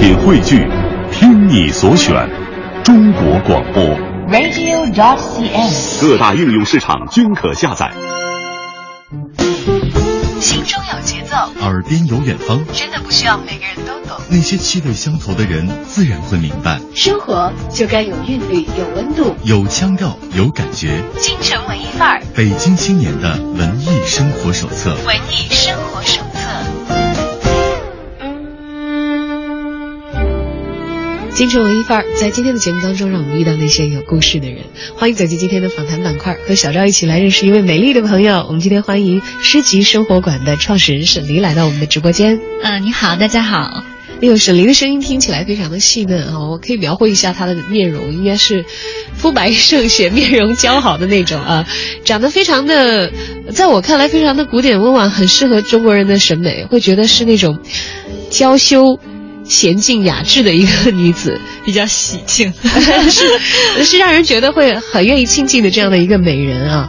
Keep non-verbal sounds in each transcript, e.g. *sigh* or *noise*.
品汇聚，听你所选，中国广播。radio.dot.cn，。各大应用市场均可下载。心中有节奏，耳边有远方，真的不需要每个人都懂。那些气味相投的人自然会明白。生活就该有韵律，有温度，有腔调，有感觉。京城文艺范儿，北京青年的文艺生活手册。文艺生活手京城文艺范儿，在今天的节目当中，让我们遇到那些有故事的人。欢迎走进今天的访谈板块，和小赵一起来认识一位美丽的朋友。我们今天欢迎诗集生活馆的创始人沈黎来到我们的直播间。嗯、呃，你好，大家好。哎呦，沈黎的声音听起来非常的细嫩啊！我可以描绘一下她的面容，应该是肤白胜雪、面容姣好的那种啊，长得非常的，在我看来非常的古典温婉，很适合中国人的审美，会觉得是那种娇羞。娴静雅致的一个女子，比较喜庆，*laughs* 是是让人觉得会很愿意亲近的这样的一个美人啊。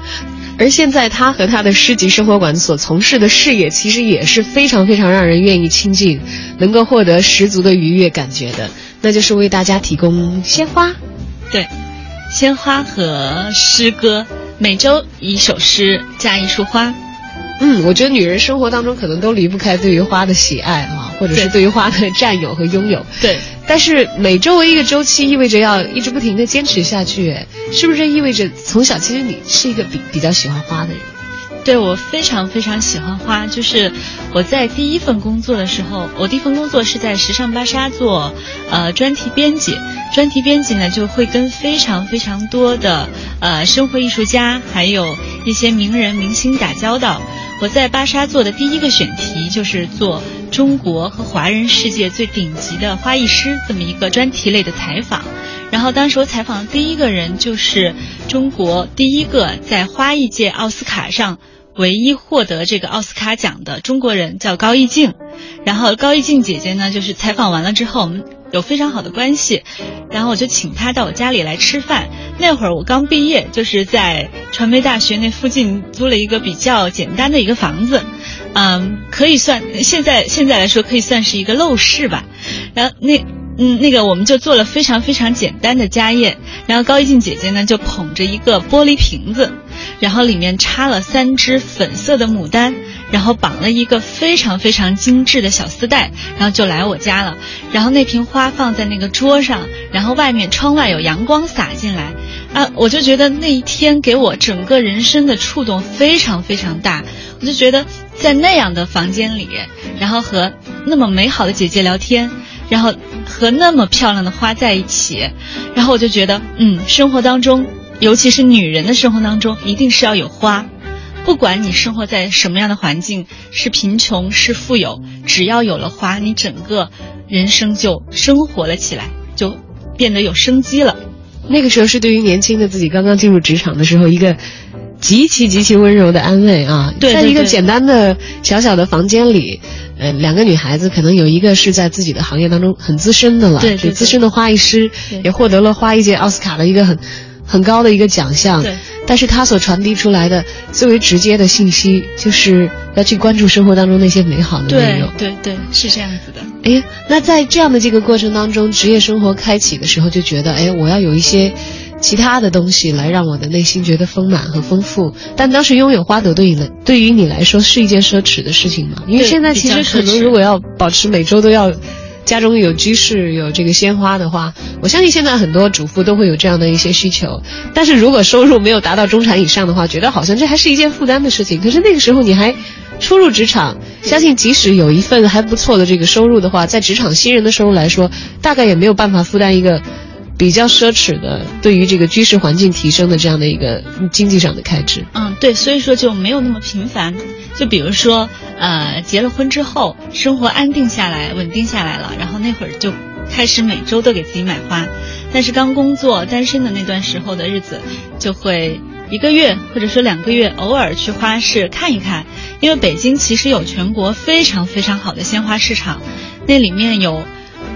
而现在她和她的诗集生活馆所从事的事业，其实也是非常非常让人愿意亲近，能够获得十足的愉悦感觉的，那就是为大家提供鲜花。对，鲜花和诗歌，每周一首诗加一束花。嗯，我觉得女人生活当中可能都离不开对于花的喜爱啊，或者是对于花的占有和拥有。对，但是每周为一个周期，意味着要一直不停的坚持下去，是不是意味着从小其实你是一个比比较喜欢花的人？对我非常非常喜欢花，就是我在第一份工作的时候，我第一份工作是在时尚芭莎做呃专题编辑，专题编辑呢就会跟非常非常多的呃生活艺术家，还有一些名人明星打交道。我在芭莎做的第一个选题就是做中国和华人世界最顶级的花艺师这么一个专题类的采访。然后当时我采访的第一个人就是中国第一个在花艺界奥斯卡上唯一获得这个奥斯卡奖的中国人，叫高艺静。然后高艺静姐姐呢，就是采访完了之后，我们有非常好的关系，然后我就请她到我家里来吃饭。那会儿我刚毕业，就是在传媒大学那附近租了一个比较简单的一个房子，嗯，可以算现在现在来说可以算是一个陋室吧。然后那嗯那个我们就做了非常非常简单的家宴，然后高一静姐姐呢就捧着一个玻璃瓶子，然后里面插了三只粉色的牡丹。然后绑了一个非常非常精致的小丝带，然后就来我家了。然后那瓶花放在那个桌上，然后外面窗外有阳光洒进来，啊，我就觉得那一天给我整个人生的触动非常非常大。我就觉得在那样的房间里，然后和那么美好的姐姐聊天，然后和那么漂亮的花在一起，然后我就觉得，嗯，生活当中，尤其是女人的生活当中，一定是要有花。不管你生活在什么样的环境，是贫穷是富有，只要有了花，你整个人生就生活了起来，就变得有生机了。那个时候是对于年轻的自己刚刚进入职场的时候一个极其极其温柔的安慰啊！对，在一个简单的小小的房间里，呃，两个女孩子可能有一个是在自己的行业当中很资深的了，对，资深的花艺师，也获得了花艺界奥斯卡的一个很很高的一个奖项。对。但是他所传递出来的最为直接的信息，就是要去关注生活当中那些美好的内容。对对对，是这样子的。哎，那在这样的这个过程当中，职业生活开启的时候，就觉得，哎，我要有一些其他的东西来让我的内心觉得丰满和丰富。但当时拥有花朵对你对于你来说是一件奢侈的事情吗？因为现在其实可能如果要保持每周都要。家中有居室有这个鲜花的话，我相信现在很多主妇都会有这样的一些需求。但是如果收入没有达到中产以上的话，觉得好像这还是一件负担的事情。可是那个时候你还初入职场，相信即使有一份还不错的这个收入的话，在职场新人的收入来说，大概也没有办法负担一个比较奢侈的对于这个居室环境提升的这样的一个经济上的开支。嗯，对，所以说就没有那么频繁。就比如说，呃，结了婚之后，生活安定下来、稳定下来了，然后那会儿就开始每周都给自己买花。但是刚工作、单身的那段时候的日子，就会一个月或者说两个月偶尔去花市看一看，因为北京其实有全国非常非常好的鲜花市场，那里面有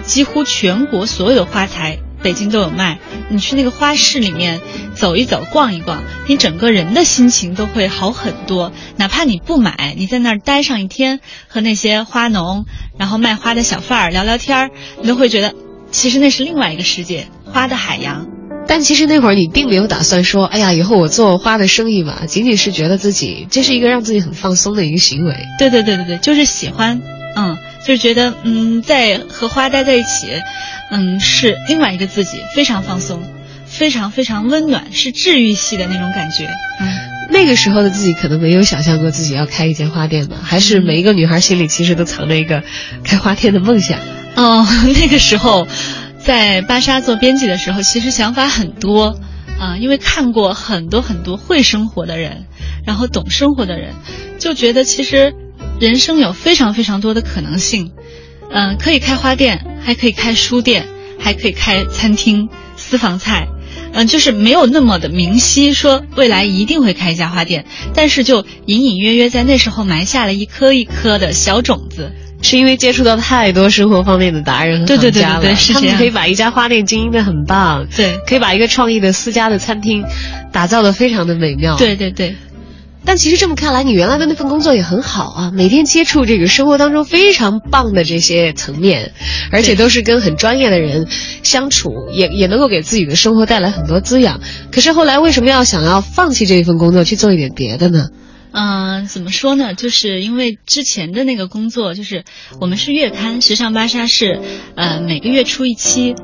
几乎全国所有的花材北京都有卖。你去那个花市里面走一走、逛一逛，你整个人的心情都会好很多。哪怕你不买，你在那儿待上一天，和那些花农，然后卖花的小贩儿聊聊天儿，你都会觉得，其实那是另外一个世界，花的海洋。但其实那会儿你并没有打算说，哎呀，以后我做花的生意吧，仅仅是觉得自己这是一个让自己很放松的一个行为。对对对对对，就是喜欢，嗯，就觉得，嗯，在和花待在一起，嗯，是另外一个自己，非常放松，非常非常温暖，是治愈系的那种感觉。嗯，那个时候的自己可能没有想象过自己要开一间花店吧？还是每一个女孩心里其实都藏着一个开花店的梦想？哦，*laughs* 那个时候。在芭莎做编辑的时候，其实想法很多，啊，因为看过很多很多会生活的人，然后懂生活的人，就觉得其实人生有非常非常多的可能性，嗯，可以开花店，还可以开书店，还可以开餐厅、私房菜，嗯，就是没有那么的明晰，说未来一定会开一家花店，但是就隐隐约约在那时候埋下了一颗一颗的小种子。是因为接触到太多生活方面的达人和行家了，他们可以把一家花店经营的很棒，对，可以把一个创意的私家的餐厅打造的非常的美妙，对对对。但其实这么看来，你原来的那份工作也很好啊，每天接触这个生活当中非常棒的这些层面，而且都是跟很专业的人相处，也也能够给自己的生活带来很多滋养。可是后来为什么要想要放弃这一份工作去做一点别的呢？嗯，怎么说呢？就是因为之前的那个工作，就是我们是月刊《时尚芭莎》，是呃每个月出一期。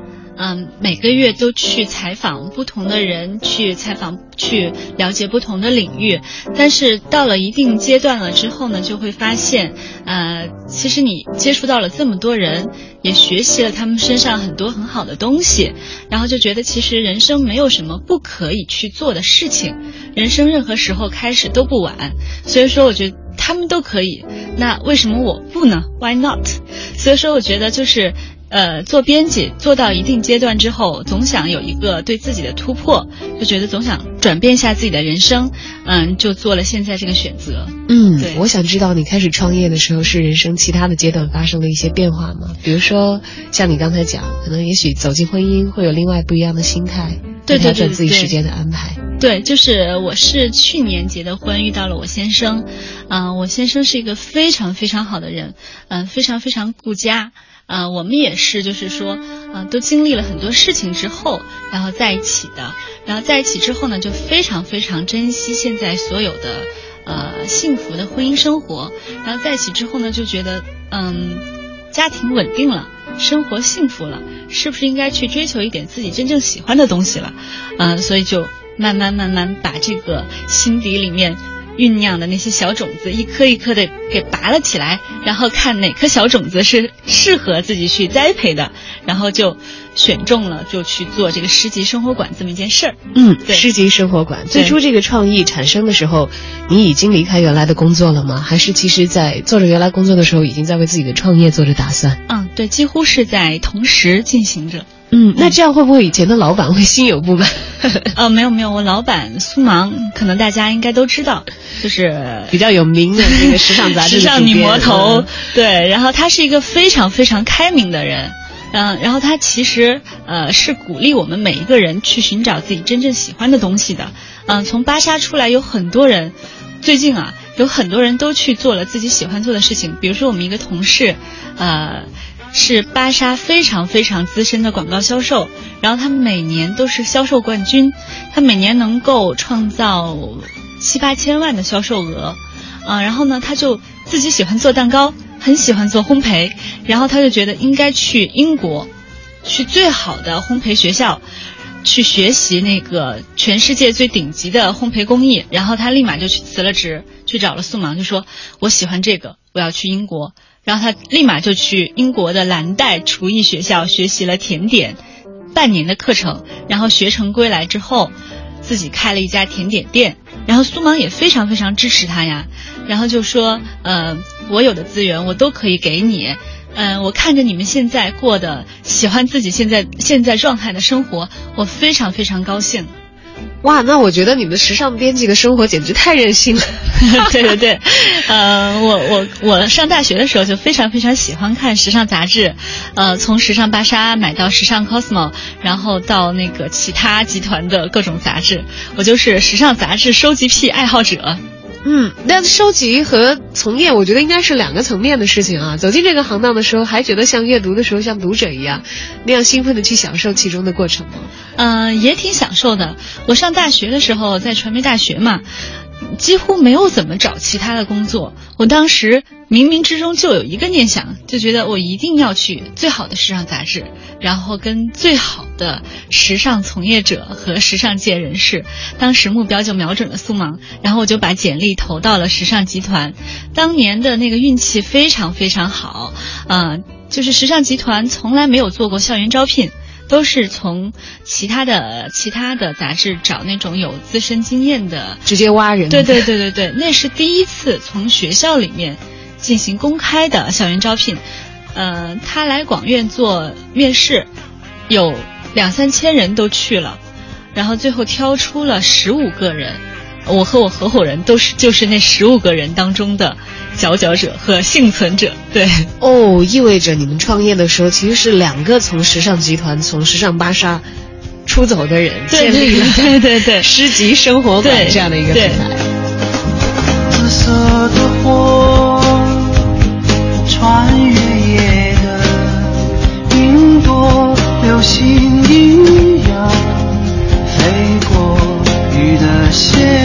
嗯，每个月都去采访不同的人，去采访，去了解不同的领域。但是到了一定阶段了之后呢，就会发现，呃，其实你接触到了这么多人，也学习了他们身上很多很好的东西，然后就觉得其实人生没有什么不可以去做的事情，人生任何时候开始都不晚。所以说，我觉得他们都可以，那为什么我不呢？Why not？所以说，我觉得就是。呃，做编辑做到一定阶段之后，总想有一个对自己的突破，就觉得总想转变一下自己的人生，嗯，就做了现在这个选择。嗯，对，我想知道你开始创业的时候是人生其他的阶段发生了一些变化吗？比如说像你刚才讲，可能也许走进婚姻会有另外不一样的心态，对调整自己时间的安排。对，就是我是去年结的婚，遇到了我先生，嗯，我先生是一个非常非常好的人，嗯，非常非常顾家。啊，我们也是，就是说，啊，都经历了很多事情之后，然后在一起的。然后在一起之后呢，就非常非常珍惜现在所有的，呃，幸福的婚姻生活。然后在一起之后呢，就觉得，嗯，家庭稳定了，生活幸福了，是不是应该去追求一点自己真正喜欢的东西了？嗯，所以就慢慢慢慢把这个心底里面。酝酿的那些小种子，一颗一颗的给拔了起来，然后看哪颗小种子是适合自己去栽培的，然后就选中了，就去做这个诗集生活馆这么一件事儿。嗯，对诗集生活馆最初这个创意产生的时候，你已经离开原来的工作了吗？还是其实在做着原来工作的时候，已经在为自己的创业做着打算？嗯，对，几乎是在同时进行着。嗯，那这样会不会以前的老板会心有不满？*laughs* 呃，没有没有，我老板苏芒，可能大家应该都知道，就是比较有名的那个时尚杂志 *laughs* 时尚女魔头。对，然后她是一个非常非常开明的人，嗯，然后他其实呃是鼓励我们每一个人去寻找自己真正喜欢的东西的。嗯，从芭莎出来有很多人，最近啊有很多人都去做了自己喜欢做的事情，比如说我们一个同事，呃。是芭莎非常非常资深的广告销售，然后他每年都是销售冠军，他每年能够创造七八千万的销售额，啊，然后呢，他就自己喜欢做蛋糕，很喜欢做烘焙，然后他就觉得应该去英国，去最好的烘焙学校，去学习那个全世界最顶级的烘焙工艺，然后他立马就去辞了职，去找了素芒，就说我喜欢这个，我要去英国。然后他立马就去英国的蓝带厨艺学校学习了甜点，半年的课程。然后学成归来之后，自己开了一家甜点店。然后苏芒也非常非常支持他呀，然后就说：“呃，我有的资源我都可以给你。嗯，我看着你们现在过的喜欢自己现在现在状态的生活，我非常非常高兴。”哇，那我觉得你们时尚编辑的生活简直太任性了。*laughs* 对对对，呃，我我我上大学的时候就非常非常喜欢看时尚杂志，呃，从时尚芭莎买到时尚 Cosmo，然后到那个其他集团的各种杂志，我就是时尚杂志收集癖爱好者。嗯，那收集和从业，我觉得应该是两个层面的事情啊。走进这个行当的时候，还觉得像阅读的时候像读者一样，那样兴奋的去享受其中的过程吗？嗯，也挺享受的。我上大学的时候在传媒大学嘛。几乎没有怎么找其他的工作。我当时冥冥之中就有一个念想，就觉得我一定要去最好的时尚杂志，然后跟最好的时尚从业者和时尚界人士。当时目标就瞄准了苏芒，然后我就把简历投到了时尚集团。当年的那个运气非常非常好，嗯，就是时尚集团从来没有做过校园招聘。都是从其他的其他的杂志找那种有资深经验的，直接挖人。对对对对对，那是第一次从学校里面进行公开的校园招聘。呃，他来广院做面试，有两三千人都去了，然后最后挑出了十五个人。我和我合伙人都是就是那十五个人当中的佼佼者和幸存者，对。哦，意味着你们创业的时候其实是两个从时尚集团、从时尚芭莎出走的人建立了对对对诗集生活馆这样的一个品牌。紫色的火穿越夜的云朵，流星一样飞过雨的线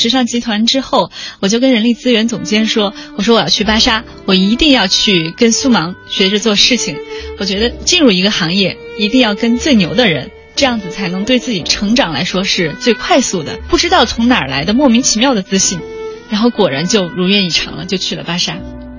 时尚集团之后，我就跟人力资源总监说：“我说我要去芭莎，我一定要去跟苏芒学着做事情。我觉得进入一个行业，一定要跟最牛的人，这样子才能对自己成长来说是最快速的。不知道从哪儿来的莫名其妙的自信，然后果然就如愿以偿了，就去了芭莎。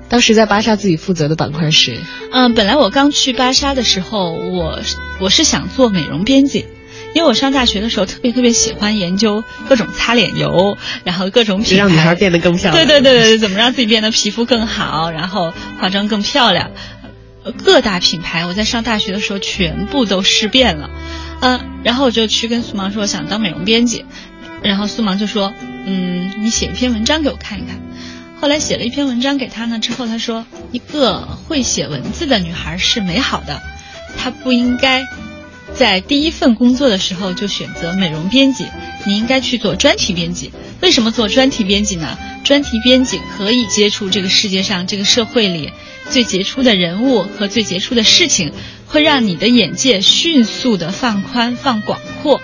当时在芭莎自己负责的板块是，嗯，本来我刚去芭莎的时候，我我是想做美容编辑。”因为我上大学的时候特别特别喜欢研究各种擦脸油，然后各种品牌，让女孩变得更漂亮。对对对对，怎么让自己变得皮肤更好，然后化妆更漂亮。各大品牌我在上大学的时候全部都试遍了，嗯，然后我就去跟苏芒说想当美容编辑，然后苏芒就说，嗯，你写一篇文章给我看一看。后来写了一篇文章给他呢，之后他说，一个会写文字的女孩是美好的，她不应该。在第一份工作的时候就选择美容编辑，你应该去做专题编辑。为什么做专题编辑呢？专题编辑可以接触这个世界上、这个社会里最杰出的人物和最杰出的事情，会让你的眼界迅速的放宽、放广阔。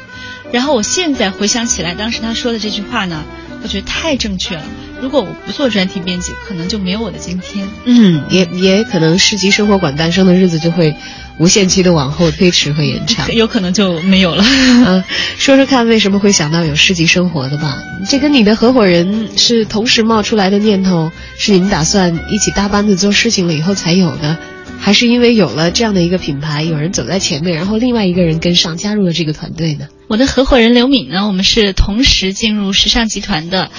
然后我现在回想起来，当时他说的这句话呢，我觉得太正确了。如果我不做专题编辑，可能就没有我的今天。嗯，也也可能市级生活馆诞生的日子就会。无限期的往后推迟和延长，*laughs* 有可能就没有了。嗯，说说看为什么会想到有市级生活的吧？这跟你的合伙人是同时冒出来的念头，是你们打算一起搭班子做事情了以后才有的，还是因为有了这样的一个品牌，有人走在前面，然后另外一个人跟上加入了这个团队呢？我的合伙人刘敏呢，我们是同时进入时尚集团的。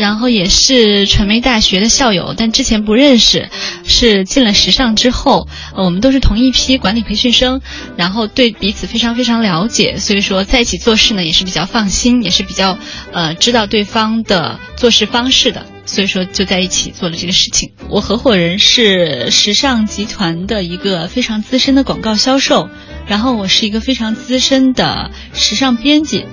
然后也是传媒大学的校友，但之前不认识，是进了时尚之后，我们都是同一批管理培训生，然后对彼此非常非常了解，所以说在一起做事呢也是比较放心，也是比较呃知道对方的做事方式的，所以说就在一起做了这个事情。我合伙人是时尚集团的一个非常资深的广告销售，然后我是一个非常资深的时尚编辑，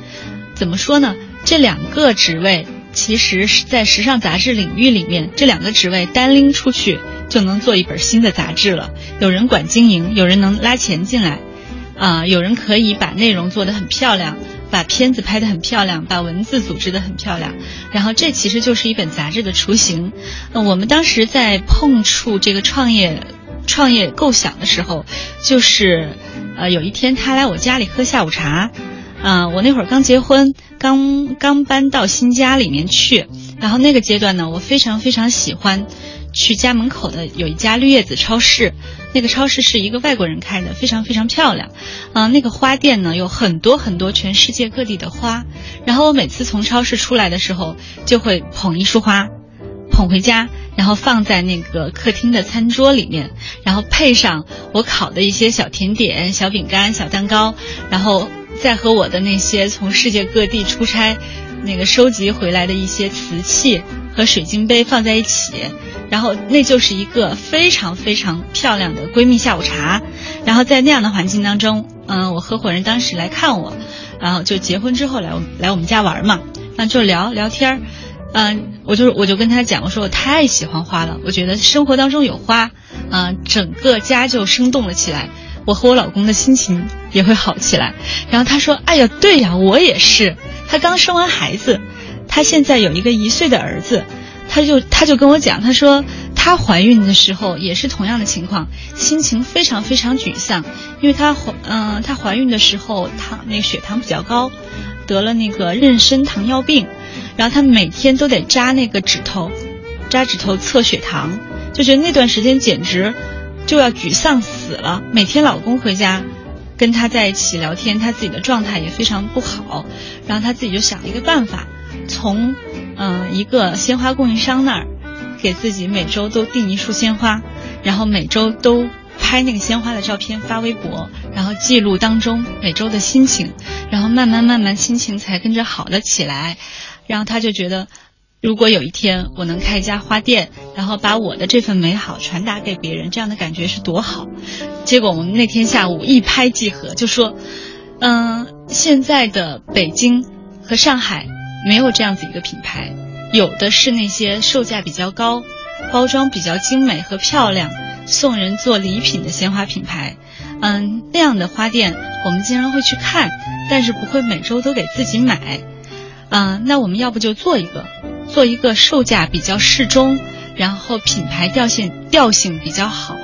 怎么说呢？这两个职位。其实是在时尚杂志领域里面，这两个职位单拎出去就能做一本新的杂志了。有人管经营，有人能拉钱进来，啊，有人可以把内容做得很漂亮，把片子拍得很漂亮，把文字组织得很漂亮。然后这其实就是一本杂志的雏形。我们当时在碰触这个创业、创业构想的时候，就是，呃，有一天他来我家里喝下午茶。啊，我那会儿刚结婚，刚刚搬到新家里面去，然后那个阶段呢，我非常非常喜欢去家门口的有一家绿叶子超市，那个超市是一个外国人开的，非常非常漂亮。啊，那个花店呢有很多很多全世界各地的花，然后我每次从超市出来的时候，就会捧一束花，捧回家，然后放在那个客厅的餐桌里面，然后配上我烤的一些小甜点、小饼干、小蛋糕，然后。再和我的那些从世界各地出差，那个收集回来的一些瓷器和水晶杯放在一起，然后那就是一个非常非常漂亮的闺蜜下午茶。然后在那样的环境当中，嗯，我合伙人当时来看我，然后就结婚之后来我来我们家玩嘛，那就聊聊天儿，嗯，我就我就跟他讲，我说我太喜欢花了，我觉得生活当中有花，嗯，整个家就生动了起来。我和我老公的心情也会好起来。然后他说：“哎呀，对呀，我也是。他刚生完孩子，他现在有一个一岁的儿子，他就他就跟我讲，他说他怀孕的时候也是同样的情况，心情非常非常沮丧，因为他怀嗯，他怀孕的时候糖那个血糖比较高，得了那个妊娠糖尿病，然后他每天都得扎那个指头，扎指头测血糖，就觉得那段时间简直。”就要沮丧死了。每天老公回家，跟他在一起聊天，他自己的状态也非常不好。然后他自己就想了一个办法，从嗯一个鲜花供应商那儿，给自己每周都订一束鲜花，然后每周都拍那个鲜花的照片发微博，然后记录当中每周的心情，然后慢慢慢慢心情才跟着好了起来。然后他就觉得。如果有一天我能开一家花店，然后把我的这份美好传达给别人，这样的感觉是多好。结果我们那天下午一拍即合，就说，嗯，现在的北京和上海没有这样子一个品牌，有的是那些售价比较高、包装比较精美和漂亮，送人做礼品的鲜花品牌。嗯，那样的花店我们经常会去看，但是不会每周都给自己买。嗯，那我们要不就做一个，做一个售价比较适中，然后品牌调性调性比较好，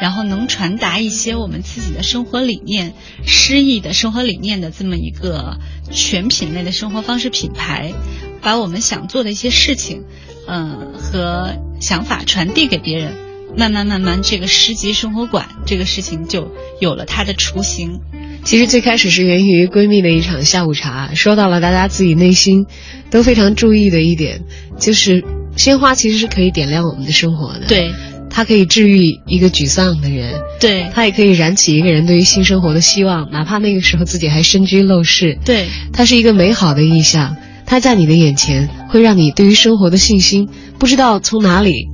然后能传达一些我们自己的生活理念、诗意的生活理念的这么一个全品类的生活方式品牌，把我们想做的一些事情，嗯和想法传递给别人，慢慢慢慢，这个诗集生活馆这个事情就有了它的雏形。其实最开始是源于闺蜜的一场下午茶，说到了大家自己内心都非常注意的一点，就是鲜花其实是可以点亮我们的生活的。，对它可以治愈一个沮丧的人，对它也可以燃起一个人对于新生活的希望，哪怕那个时候自己还身居陋室。对它是一个美好的意象，它在你的眼前会让你对于生活的信心不知道从哪里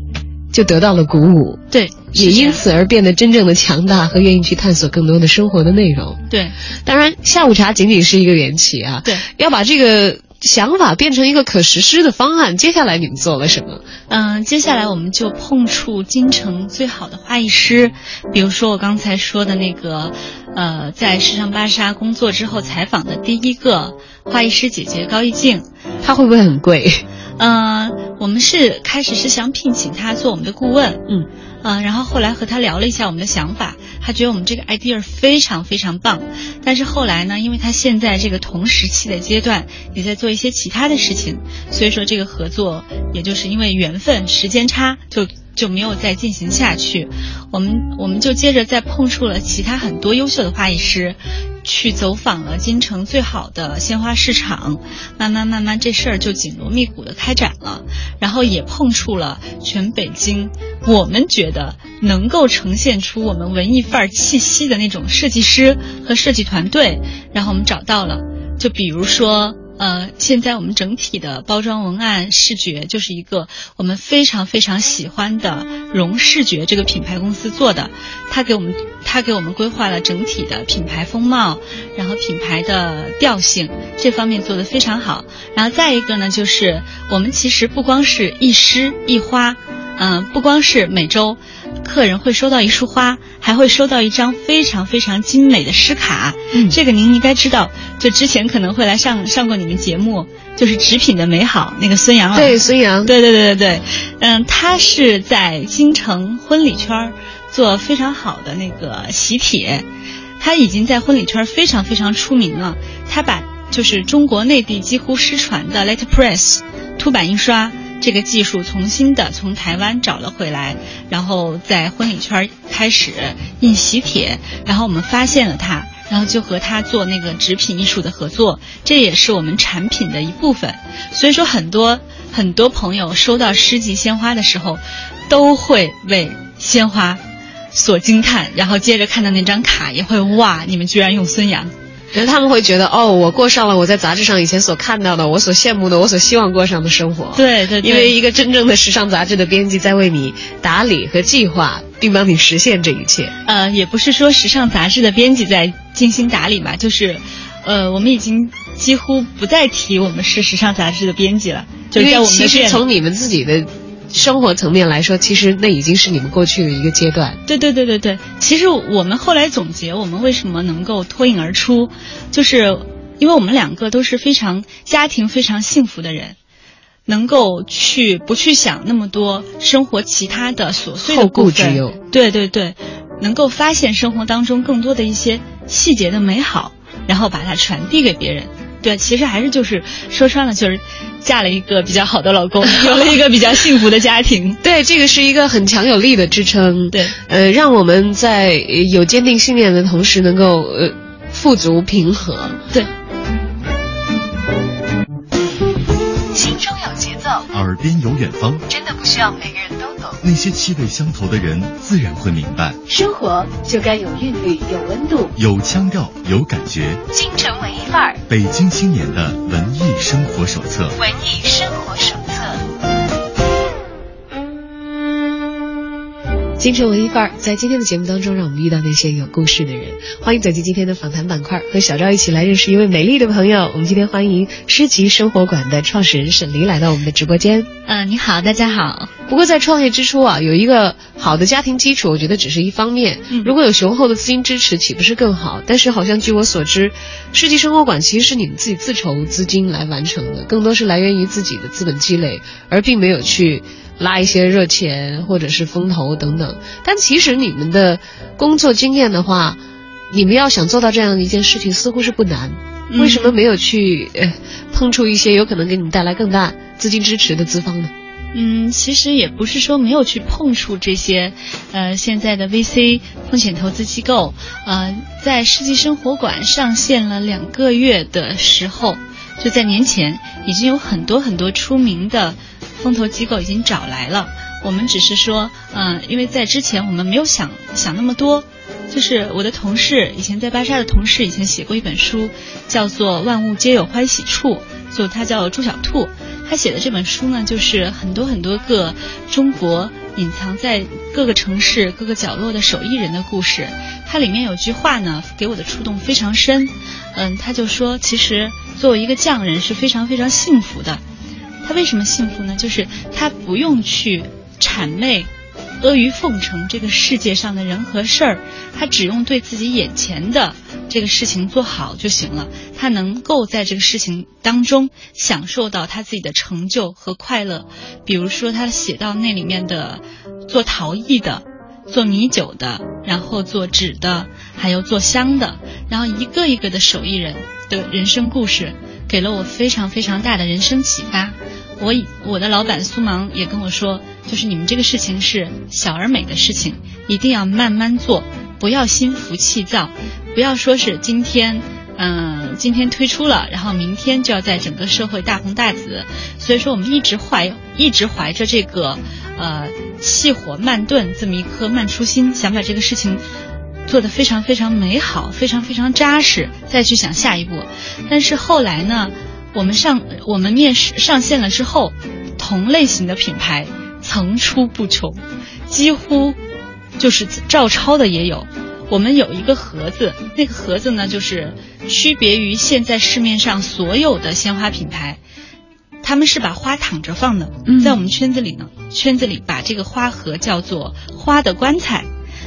就得到了鼓舞，对，也因此而变得真正的强大和愿意去探索更多的生活的内容。对当然，下午茶仅仅是一个缘起啊，对，要把这个想法变成一个可实施的方案。接下来你们做了什么？嗯，接下来我们就碰触京城最好的花艺师，比如说我刚才说的那个，呃，在时尚芭莎工作之后采访的第一个花艺师姐姐高艺静。她会不会很贵？嗯、我们是开始是想聘请他做我们的顾问，嗯，呃、然后后来和他聊了一下我们的想法，他觉得我们这个 idea 非常非常棒，但是后来呢，因为他现在这个同时期的阶段也在做一些其他的事情，所以说这个合作也就是因为缘分时间差就。就没有再进行下去，我们我们就接着再碰触了其他很多优秀的花艺师，去走访了京城最好的鲜花市场，慢慢慢慢这事儿就紧锣密鼓的开展了，然后也碰触了全北京我们觉得能够呈现出我们文艺范儿气息的那种设计师和设计团队，然后我们找到了，就比如说。呃，现在我们整体的包装文案视觉就是一个我们非常非常喜欢的融视觉这个品牌公司做的，他给我们他给我们规划了整体的品牌风貌，然后品牌的调性这方面做得非常好。然后再一个呢，就是我们其实不光是一诗一花，嗯、不光是每周客人会收到一束花，还会收到一张非常非常精美的诗卡。嗯这个您应该知道，就之前可能会来上上过你们节目，就是纸品的美好那个孙杨老师。对，孙杨，对对对对对，嗯，他是在京城婚礼圈儿做非常好的那个喜帖，他已经在婚礼圈儿非常非常出名了。他把就是中国内地几乎失传的 letterpress 凸版印刷这个技术，重新的从台湾找了回来，然后在婚礼圈开始印喜帖，然后我们发现了他。然后就和他做那个纸品艺术的合作，这也是我们产品的一部分。所以说，很多很多朋友收到诗集鲜花的时候，都会为鲜花所惊叹，然后接着看到那张卡也会哇，你们居然用孙杨。觉得他们会觉得哦，我过上了我在杂志上以前所看到的，我所羡慕的，我所希望过上的生活。对对对，因为一个真正的时尚杂志的编辑在为你打理和计划，并帮你实现这一切。呃，也不是说时尚杂志的编辑在精心打理嘛，就是，呃，我们已经几乎不再提我们是时尚杂志的编辑了，就是在因为其实。从你们自己的生活层面来说，其实那已经是你们过去的一个阶段。对对对对对，其实我们后来总结，我们为什么能够脱颖而出，就是因为我们两个都是非常家庭非常幸福的人，能够去不去想那么多生活其他的琐碎的后顾部分之忧。对对对，能够发现生活当中更多的一些细节的美好，然后把它传递给别人。对，其实还是就是说穿了，就是嫁了一个比较好的老公，有了一个比较幸福的家庭。*laughs* 对，这个是一个很强有力的支撑。对，呃，让我们在呃有坚定信念的同时，能够呃富足平和。对。心中有节奏，耳边有远方，真的不需要每个人都懂。那些气味相投的人自然会明白。生活就该有韵律，有温度。有腔调，有感觉。京城文艺范儿，北京青年的文艺生活手册。文艺生活手京城文艺范儿，在今天的节目当中，让我们遇到那些有故事的人。欢迎走进今天的访谈板块，和小赵一起来认识一位美丽的朋友。我们今天欢迎诗集生活馆的创始人沈黎来到我们的直播间。嗯、你好，大家好。不过在创业之初啊，有一个好的家庭基础，我觉得只是一方面。嗯如果有雄厚的资金支持，岂不是更好？但是好像据我所知，世纪生活馆其实是你们自己自筹资金来完成的，更多是来源于自己的资本积累，而并没有去拉一些热钱或者是风投等等。但其实你们的工作经验的话，你们要想做到这样的一件事情，似乎是不难。嗯为什么没有去呃碰触一些有可能给你们带来更大资金支持的资方呢？嗯，其实也不是说没有去碰触这些，呃，现在的 VC 风险投资机构，呃，在世纪生活馆上线了两个月的时候，就在年前，已经有很多很多出名的风投机构已经找来了。我们只是说，嗯、因为在之前我们没有想想那么多，就是我的同事以前在巴莎的同事以前写过一本书，叫做《万物皆有欢喜处》，就他叫朱小兔。他写的这本书呢，就是很多很多个中国隐藏在各个城市各个角落的手艺人的故事。它里面有句话呢，给我的触动非常深。嗯，他就说，其实作为一个匠人是非常非常幸福的。他为什么幸福呢？就是他不用去谄媚、阿谀奉承这个世界上的人和事儿，他只用对自己眼前的这个事情做好就行了。他能够在这个事情当中享受到他自己的成就和快乐。比如说，他写到那里面的做陶艺的。做米酒的，然后做纸的，还有做香的，然后一个一个的手艺人的人生故事，给了我非常非常大的人生启发。我以我的老板苏芒也跟我说，就是你们这个事情是小而美的事情，一定要慢慢做，不要心浮气躁，不要说是今天。嗯，今天推出了，然后明天就要在整个社会大红大紫，所以说我们一直怀一直怀着这个呃细火慢炖这么一颗慢初心，想把这个事情做的非常非常美好，非常非常扎实，再去想下一步。但是后来呢，我们上我们面试上线了之后，同类型的品牌层出不穷，几乎就是照抄的也有。我们有一个盒子，那个盒子呢，就是区别于现在市面上所有的鲜花品牌，他们是把花躺着放的。嗯在我们圈子里呢，圈子里把这个花盒叫做“花的棺材”。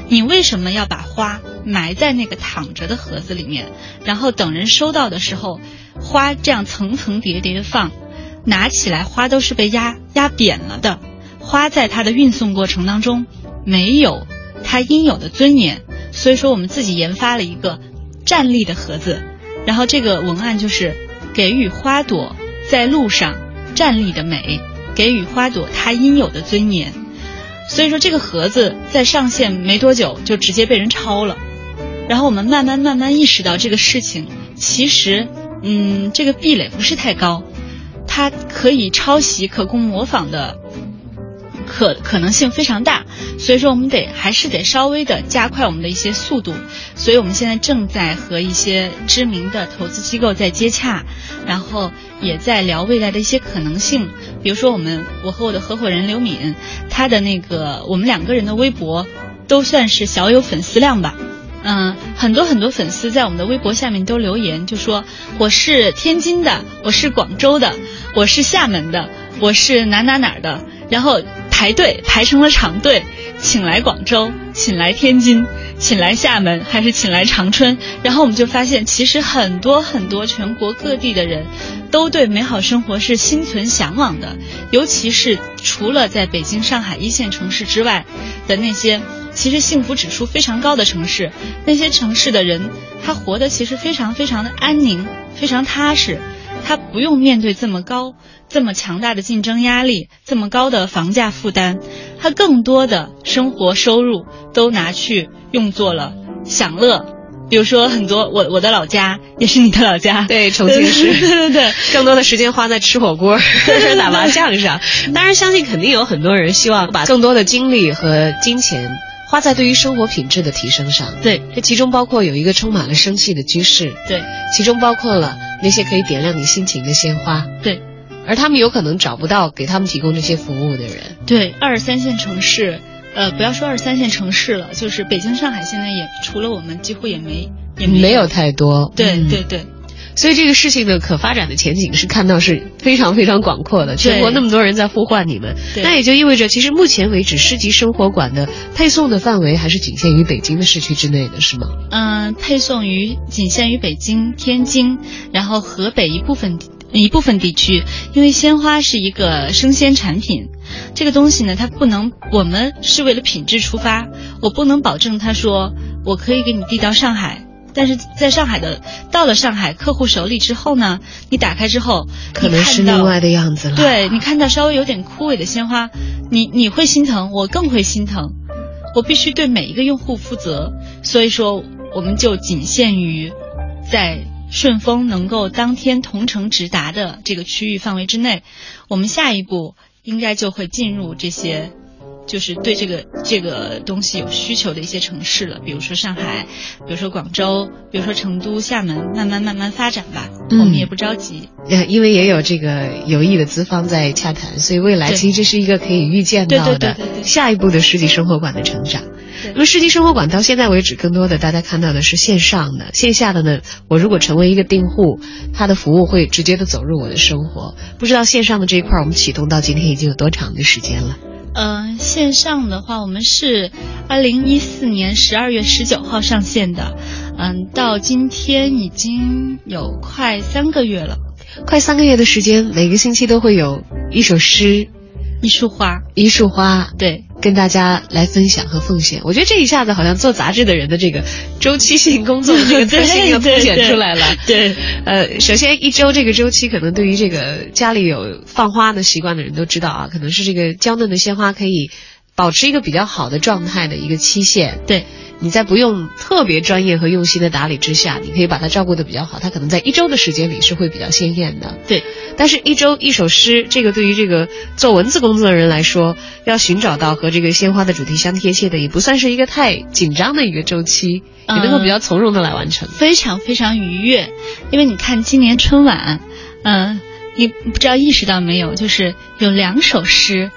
你为什么要把花埋在那个躺着的盒子里面，然后等人收到的时候，花这样层层叠叠的放，拿起来花都是被压压扁了的，花在它的运送过程当中没有它应有的尊严，所以说我们自己研发了一个站立的盒子，然后这个文案就是给予花朵在路上站立的美，给予花朵它应有的尊严。所以说这个盒子在上线没多久就直接被人抄了，然后我们慢慢慢慢意识到这个事情其实，嗯，这个壁垒不是太高，它可以抄袭、可供模仿的可可能性非常大，所以说我们得还是得稍微的加快我们的一些速度，所以我们现在正在和一些知名的投资机构在接洽，然后也在聊未来的一些可能性，比如说我们我和我的合伙人刘敏，他的那个我们两个人的微博都算是小有粉丝量吧。嗯，很多很多粉丝在我们的微博下面都留言，就说我是天津的，我是广州的，我是厦门的，我是哪哪哪的，然后排队排成了长队，请来广州，请来天津，请来厦门，还是请来长春，然后我们就发现，其实很多很多全国各地的人，都对美好生活是心存向往的，尤其是除了在北京、上海一线城市之外的那些。其实幸福指数非常高的城市，那些城市的人，他活得其实非常非常的安宁，非常踏实，他不用面对这么高、这么强大的竞争压力，这么高的房价负担，他更多的生活收入都拿去用作了享乐。比如说，很多我我的老家也是你的老家，*laughs* 对，重庆市，*laughs* 对对对，更多的时间花在吃火锅、*laughs* 打麻将上。当然，相信肯定有很多人希望把更多的精力和金钱。花在对于生活品质的提升上，对，这其中包括有一个充满了生气的居室，对，其中包括了那些可以点亮你心情的鲜花，对，而他们有可能找不到给他们提供这些服务的人，对，二三线城市，呃，不要说二三线城市了，就是北京、上海现在也除了我们，几乎也没也没没有太多。对嗯对对，所以这个事情的可发展的前景是看到是非常非常广阔的，全国那么多人在呼唤你们，对那也就意味着，其实目前为止，市级生活馆的配送的范围还是仅限于北京的市区之内的，是吗？嗯、配送于仅限于北京、天津，然后河北一部分一部分地区，因为鲜花是一个生鲜产品，这个东西呢，它不能，我们是为了品质出发，我不能保证他说我可以给你递到上海。但是在上海的到了上海客户手里之后呢，你打开之后，可能是另外的样子了。，对你看到稍微有点枯萎的鲜花，你你会心疼，我更会心疼。我必须对每一个用户负责，所以说我们就仅限于在顺丰能够当天同城直达的这个区域范围之内。我们下一步应该就会进入这些。就是对这个这个东西有需求的一些城市了，比如说上海，比如说广州，比如说成都、厦门，慢慢慢慢发展吧，嗯我们也不着急。呃，因为也有这个有意的资方在洽谈，所以未来其实这是一个可以预见到的下一步的世纪生活馆的成长。对那么世纪生活馆到现在为止，更多的大家看到的是线上的，线下的呢，我如果成为一个订户，它的服务会直接的走入我的生活。不知道线上的这一块，我们启动到今天已经有多长的时间了？嗯、线上的话，我们是二零一四年十二月十九号上线的，嗯，到今天已经有快三个月了。快三个月的时间，每个星期都会有一首诗、一束花，一束花，对，跟大家来分享和奉献。我觉得这一下子好像做杂志的人的这个周期性工作的这个特性又 *laughs* 凸显出来了。对，呃，首先一周这个周期，可能对于这个家里有放花的习惯的人都知道啊，可能是这个娇嫩的鲜花可以保持一个比较好的状态的一个期限。对，你在不用特别专业和用心的打理之下，你可以把它照顾的比较好，它可能在一周的时间里是会比较鲜艳的。对，但是，一周一首诗，这个对于这个做文字工作的人来说，要寻找到和这个鲜花的主题相贴切的，也不算是一个太紧张的一个周期，也能够比较从容的来完成。非常非常愉悦，因为你看今年春晚，嗯、你不知道意识到没有，就是有两首诗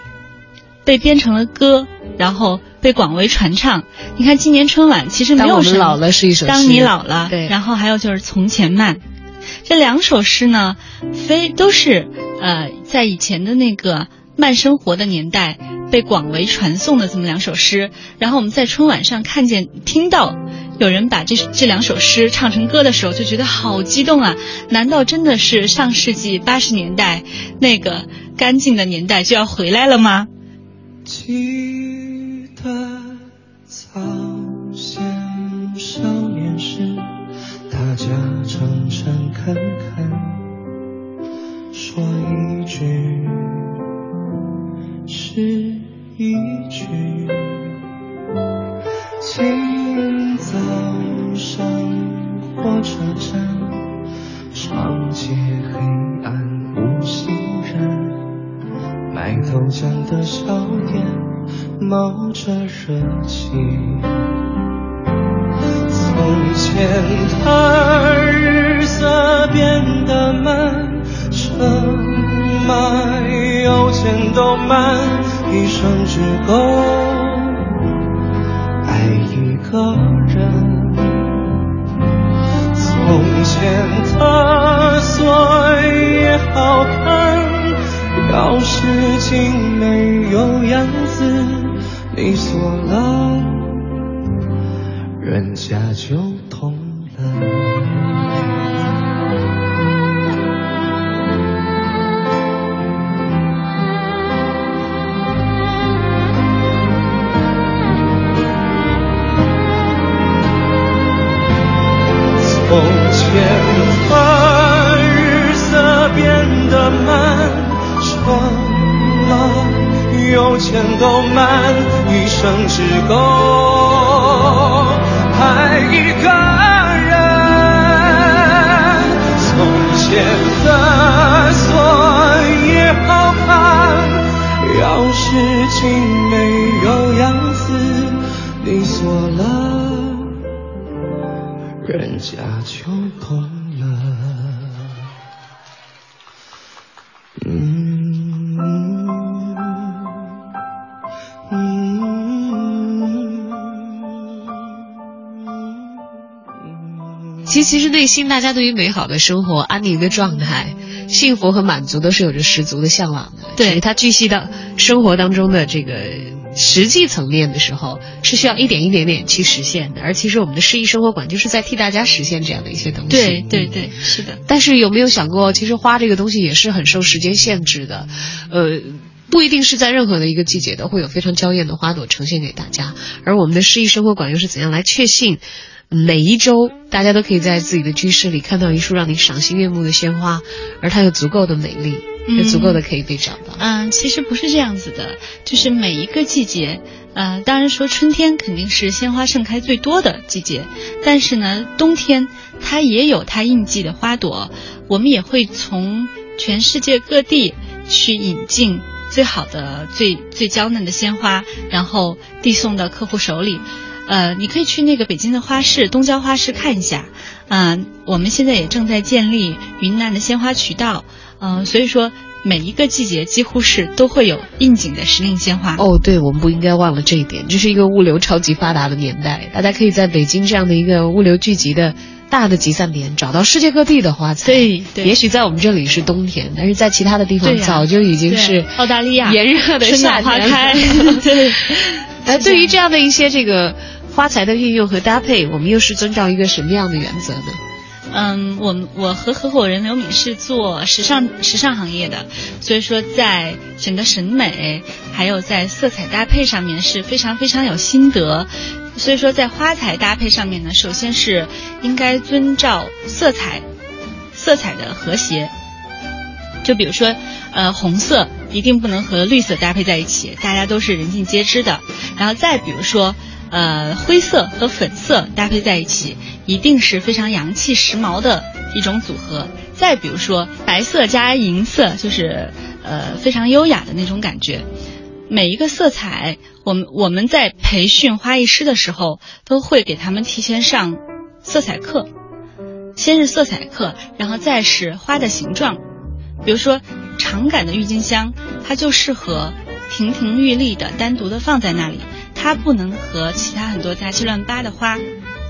被编成了歌，然后被广为传唱。你看今年春晚其实没当我们有什么老了是一首诗当你老了，对然后还有就是从前慢，这两首诗呢，非都是呃在以前的那个慢生活的年代被广为传颂的这么两首诗。然后我们在春晚上看见听到有人把这这两首诗唱成歌的时候，就觉得好激动啊！难道真的是上世纪八十年代那个干净的年代就要回来了吗？记得早先少年时，大家常从前的日色变得慢，车马邮件都慢，一生只够爱一个人。从前的锁也好看，钥匙竟没有样子，你锁假秋冬其实内心大家对于美好的生活、安宁的状态、幸福和满足都是有着十足的向往的。对它具细到生活当中的这个实际层面的时候，是需要一点一点点去实现的。而其实我们的诗意生活馆就是在替大家实现这样的一些东西。对对嗯对，是的。但是有没有想过，其实花这个东西也是很受时间限制的，呃。不一定是在任何的一个季节都会有非常娇艳的花朵呈现给大家，而我们的诗意生活馆又是怎样来确信每一周大家都可以在自己的居室里看到一束让你赏心悦目的鲜花，而它有足够的美丽，有足够的可以被找到。嗯，其实不是这样子的，就是每一个季节，呃，当然说春天肯定是鲜花盛开最多的季节，但是呢，冬天它也有它应季的花朵，我们也会从全世界各地去引进最好的、最最娇嫩的鲜花，然后递送到客户手里。呃，你可以去那个北京的花市东郊花市看一下，嗯、我们现在也正在建立云南的鲜花渠道，嗯、所以说每一个季节几乎是都会有应景的时令鲜花。哦，对，我们不应该忘了这一点。这是一个物流超级发达的年代，大家可以在北京这样的一个物流聚集的大的集散点找到世界各地的花材。对对也许在我们这里是冬天，但是在其他的地方早就已经是澳大利亚炎热的春夏天暖花开。*laughs* 对，哎，对于这样的一些这个花材的运用和搭配，我们又是遵照一个什么样的原则呢？嗯，我我和合伙人刘敏是做时尚时尚行业的，所以说在整个审美还有在色彩搭配上面是非常非常有心得。所以说在花材搭配上面呢，首先是应该遵照色彩色彩的和谐。就比如说，呃，红色一定不能和绿色搭配在一起，大家都是人尽皆知的。然后再比如说，呃，灰色和粉色搭配在一起，一定是非常洋气时髦的一种组合。再比如说，白色加银色，就是呃非常优雅的那种感觉。每一个色彩，我们我们在培训花艺师的时候，都会给他们提前上色彩课。先是色彩课，然后再是花的形状。比如说，长杆的郁金香，它就适合亭亭玉立的单独的放在那里，它不能和其他很多杂七乱八的花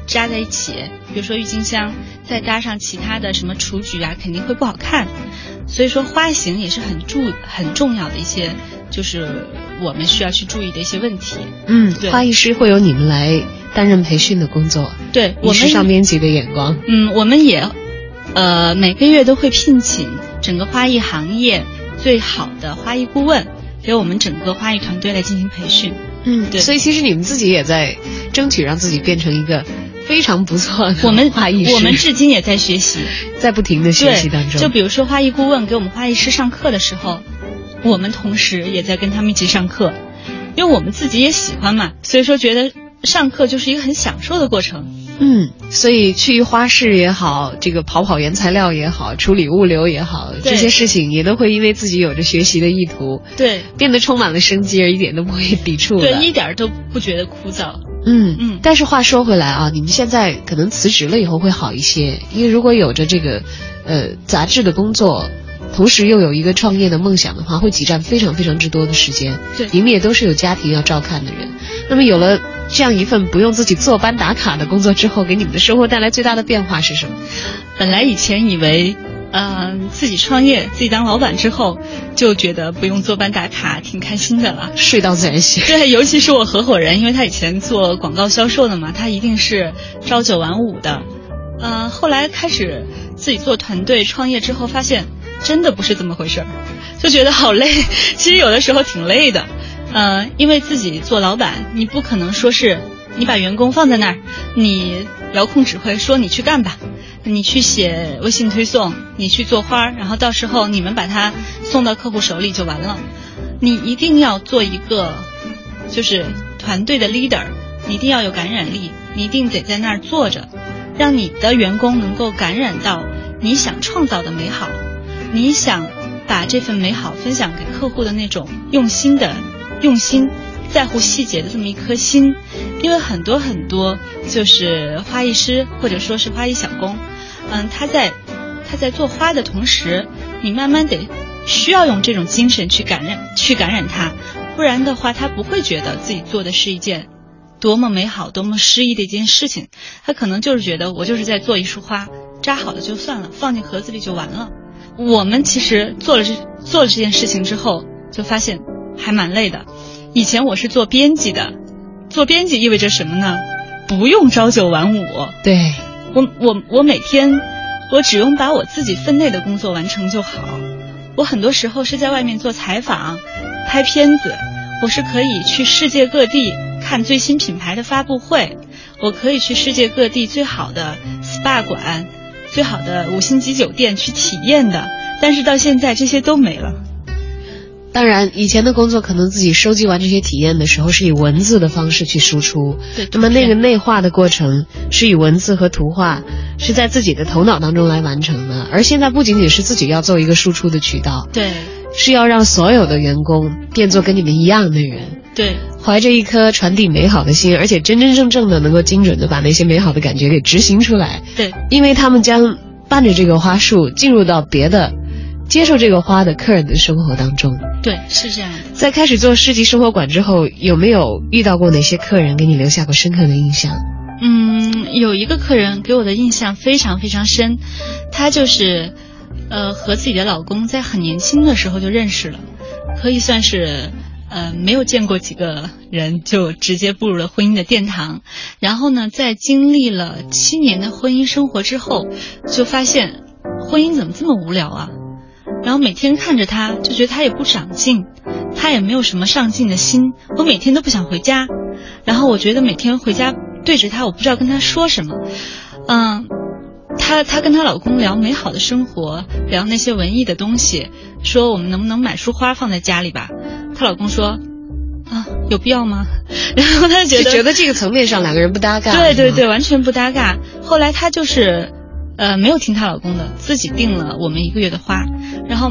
扎在一起。比如说郁金香，再搭上其他的什么雏菊啊，肯定会不好看。所以说，花型也是很注很重要的一些，就是我们需要去注意的一些问题。嗯对花艺师会由你们来担任培训的工作，对我们以时尚编辑的眼光。嗯，我们也，呃，每个月都会聘请整个花艺行业最好的花艺顾问，给我们整个花艺团队来进行培训。嗯，对所以其实你们自己也在争取让自己变成一个非常不错的我们花艺师，我们至今也在学习，在不停的学习当，中。就比如说花艺顾问给我们花艺师上课的时候，我们同时也在跟他们一起上课，因为我们自己也喜欢嘛，所以说觉得上课就是一个很享受的过程。嗯，所以去花市也好，这个跑跑原材料也好，处理物流也好，这些事情也都会因为自己有着学习的意图，对变得充满了生机，而一点都不会抵触。对，一点儿都不觉得枯燥。嗯嗯但是话说回来啊，你们现在可能辞职了以后会好一些，因为如果有着这个呃杂志的工作，同时又有一个创业的梦想的话，会挤占非常非常之多的时间。对你们也都是有家庭要照看的人，那么有了这样一份不用自己坐班打卡的工作之后，给你们的生活带来最大的变化是什么？本来以前以为，呃，自己创业、自己当老板之后，就觉得不用坐班打卡，挺开心的了。睡到自然醒。对，尤其是我合伙人，因为他以前做广告销售的嘛，他一定是朝九晚五的。呃，后来开始自己做团队创业之后，发现真的不是这么回事儿，就觉得好累。其实有的时候挺累的，呃，因为自己做老板，你不可能说是你把员工放在那儿，你遥控指挥说你去干吧，你去写微信推送，你去做花儿，然后到时候你们把它送到客户手里就完了。你一定要做一个就是团队的 leader，你一定要有感染力，你一定得在那儿坐着，让你的员工能够感染到你想创造的美好，你想把这份美好分享给客户的那种用心的用心。在乎细节的这么一颗心，因为很多很多就是花艺师或者说是花艺小工，嗯，他在他在做花的同时，你慢慢得需要用这种精神去感染去感染他，不然的话，他不会觉得自己做的是一件多么美好、多么诗意的一件事情，他可能就是觉得我就是在做一束花，扎好了就算了，放进盒子里就完了。我们其实做了这做了这件事情之后，就发现还蛮累的。以前我是做编辑的，做编辑意味着什么呢？不用朝九晚五。对，我我我每天，我只用把我自己分内的工作完成就好。我很多时候是在外面做采访、拍片子，我是可以去世界各地看最新品牌的发布会，我可以去世界各地最好的 SPA 馆、最好的五星级酒店去体验的。但是到现在这些都没了。当然，以前的工作可能自己收集完这些体验的时候，是以文字的方式去输出。对那么那个内化的过程是以文字和图画是在自己的头脑当中来完成的，而现在不仅仅是自己要做一个输出的渠道，对是要让所有的员工变作跟你们一样的人，对怀着一颗传递美好的心，而且真真正正的能够精准的把那些美好的感觉给执行出来，对因为他们将伴着这个花束进入到别的接受这个花的客人的生活当中。对，是这样的。在开始做市集生活馆之后，有没有遇到过哪些客人给你留下过深刻的印象？嗯，有一个客人给我的印象非常非常深，他就是，呃，和自己的老公在很年轻的时候就认识了，可以算是，呃，没有见过几个人就直接步入了婚姻的殿堂。然后呢，在经历了七年的婚姻生活之后，就发现婚姻怎么这么无聊啊？然后每天看着他，就觉得他也不长进，他也没有什么上进的心。我每天都不想回家，然后我觉得每天回家对着他，我不知道跟他说什么。嗯，她她跟她老公聊美好的生活，聊那些文艺的东西，说我们能不能买束花放在家里吧？她老公说，啊，有必要吗？*laughs* 然后她觉得就觉得这个层面上两个人不搭嘎。对对对，，完全不搭嘎。后来她就是，呃，没有听她老公的，自己订了我们一个月的花，然后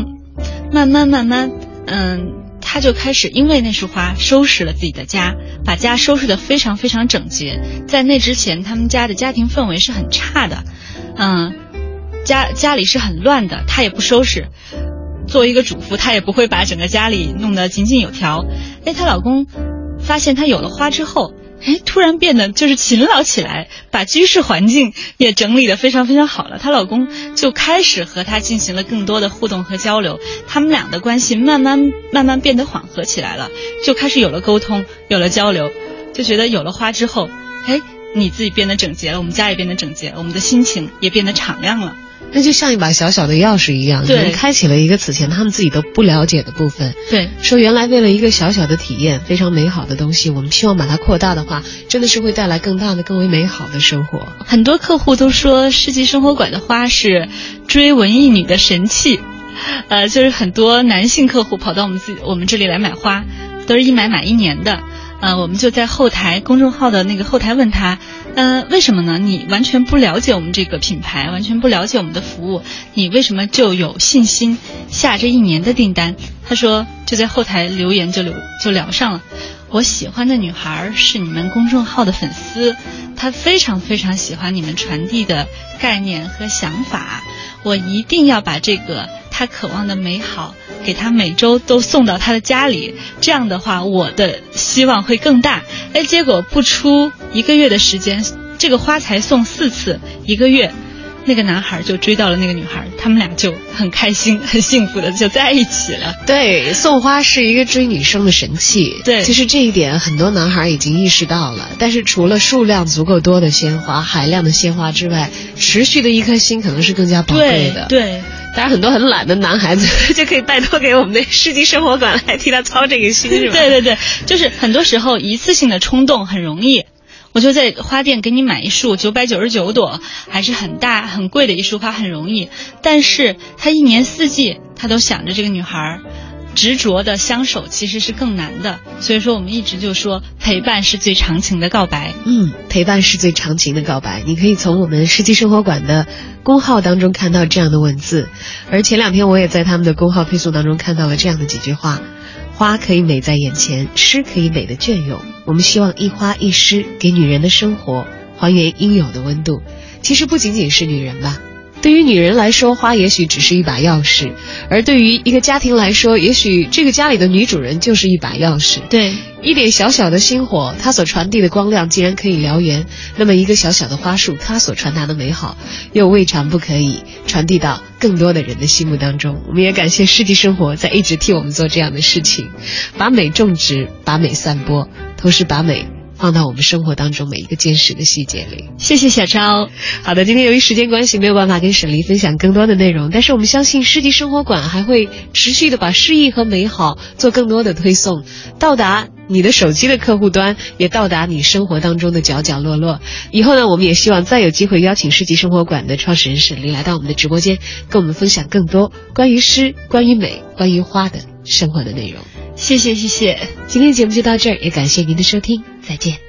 慢慢慢慢，嗯，她就开始因为那束花收拾了自己的家，把家收拾得非常非常整洁。在那之前，他们家的家庭氛围是很差的，嗯，家家里是很乱的，她也不收拾。作为一个主妇，她也不会把整个家里弄得井井有条。哎，她老公发现她有了花之后，哎，突然变得就是勤劳起来，把居室环境也整理得非常非常好了。她老公就开始和她进行了更多的互动和交流，他们俩的关系慢慢慢慢变得缓和起来了，就开始有了沟通，有了交流，就觉得有了花之后，哎，你自己变得整洁了，我们家也变得整洁了，我们的心情也变得敞亮了。那就像一把小小的钥匙一样，对开启了一个此前他们自己都不了解的部分。对，说原来为了一个小小的体验，非常美好的东西，我们希望把它扩大的话，真的是会带来更大的、更为美好的生活。很多客户都说世纪生活馆的花是追文艺女的神器，呃，就是很多男性客户跑到我们自己我们这里来买花，都是一买买一年的。呃，我们就在后台公众号的那个后台问他，呃，为什么呢？你完全不了解我们这个品牌，完全不了解我们的服务，你为什么就有信心下这一年的订单？他说就在后台留言就留就聊上了。我喜欢的女孩是你们公众号的粉丝，她非常非常喜欢你们传递的概念和想法，我一定要把这个她渴望的美好给她每周都送到她的家里，这样的话我的希望会更大。哎，结果不出一个月的时间，这个花才送四次，一个月。那个男孩就追到了那个女孩，他们俩就很开心、*laughs* 很幸福的就在一起了。对，送花是一个追女生的神器。对其实这一点很多男孩已经意识到了。但是除了数量足够多的鲜花、海量的鲜花之外，持续的一颗心可能是更加宝贵的。。对对，当然，很多很懒的男孩子 *laughs* 就可以拜托给我们的世纪生活馆来替他操这个心，是吧？*laughs* 对对对，就是很多时候一次性的冲动很容易。我就在花店给你买一束九百九十九朵，还是很大很贵的一束花，很容易。但是他一年四季他都想着这个女孩儿，执着的相守其实是更难的。所以说我们一直就说陪伴是最长情的告白。嗯，陪伴是最长情的告白。你可以从我们世纪生活馆的公号当中看到这样的文字，而前两天我也在他们的公号推送当中看到了这样的几句话：花可以美在眼前，诗可以美的隽永。我们希望一花一诗给女人的生活还原应有的温度。其实不仅仅是女人吧，对于女人来说，花也许只是一把钥匙；而对于一个家庭来说，也许这个家里的女主人就是一把钥匙。对，一点小小的星火，它所传递的光亮竟然可以燎原；那么一个小小的花束，它所传达的美好，又未尝不可以传递到更多的人的心目当中。我们也感谢世纪生活在一直替我们做这样的事情，把美种植，把美散播，同时把美。放到我们生活当中每一个坚实的细节里。谢谢小超。好的，今天由于时间关系，没有办法跟沈黎分享更多的内容，但是我们相信世纪生活馆还会持续的把诗意和美好做更多的推送，到达你的手机的客户端，也到达你生活当中的角角落落。以后呢，我们也希望再有机会邀请世纪生活馆的创始人沈黎来到我们的直播间，跟我们分享更多关于诗、关于美、关于花的生活的内容。谢谢谢谢。今天节目就到这儿也感谢您的收听再见。